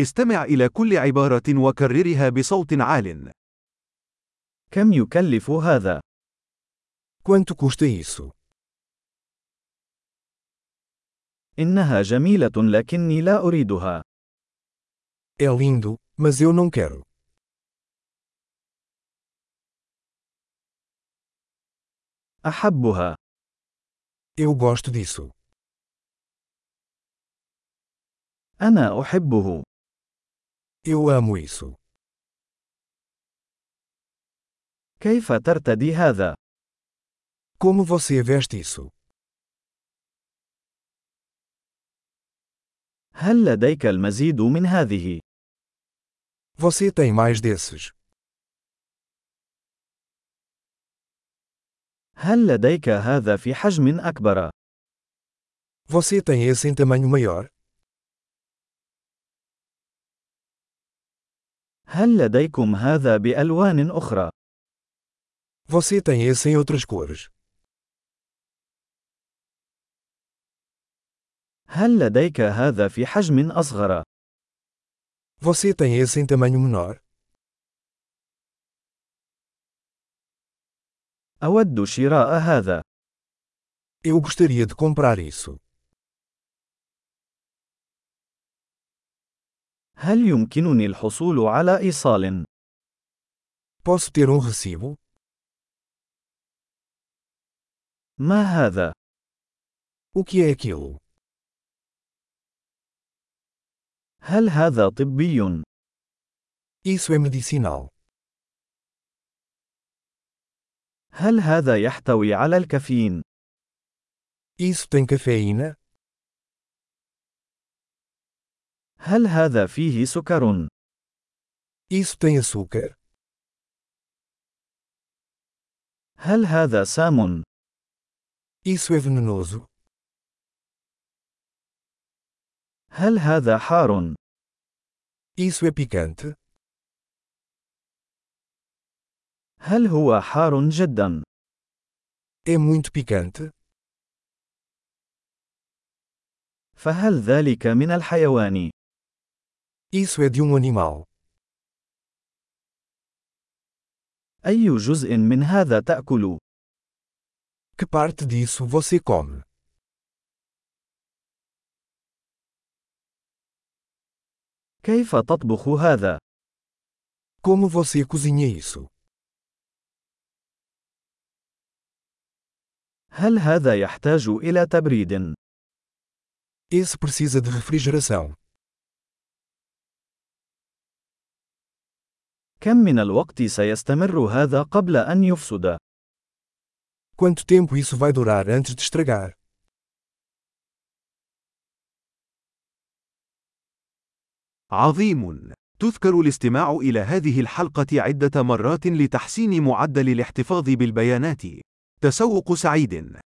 استمع إلى كل عبارة وكررها بصوت عال. كم يكلف هذا؟ Quanto custa isso? إنها جميلة لكني لا أريدها. É lindo, mas eu não quero. أحبها. Eu gosto disso. أنا أحبه. Eu amo isso. كيف ترتدي هذا؟ Como você veste isso? هل لديك المزيد من هذه؟ Você tem mais desses? هل لديك هذا في حجم أكبر؟ Você tem esse em tamanho maior? هل لديكم هذا بألوان أخرى؟ Você tem esse em outras cores? هل لديك هذا في حجم أصغر؟ Você tem esse em tamanho menor? أود شراء هذا. Eu gostaria de comprar isso. هل يمكنني الحصول على إيصال؟ Posso ter um recibo? ما هذا؟ O que é aquilo? هل هذا طبي؟ Isso é medicinal. هل هذا يحتوي على الكافيين؟ Isso tem cafeína? هل هذا فيه سكر؟ Isso tem açúcar? هل هذا سام؟ Isso é venenoso? هل هذا حار؟ Isso é picante? هل هو حار جدا؟ É muito picante? فهل ذلك من الحيوان؟ Isso é de um animal. أي جزء من هذا تأكل؟ Que parte disso você come? كيف تطبخ هذا؟ Como você cozinha isso? هل هذا يحتاج إلى تبريد؟ Esse precisa de refrigeração. كم من الوقت سيستمر هذا قبل أن يفسد؟ Quanto tempo isso vai durar antes de estragar? عظيم. تذكر الاستماع إلى هذه الحلقة عدة مرات لتحسين معدل الاحتفاظ بالبيانات. تسوق سعيد.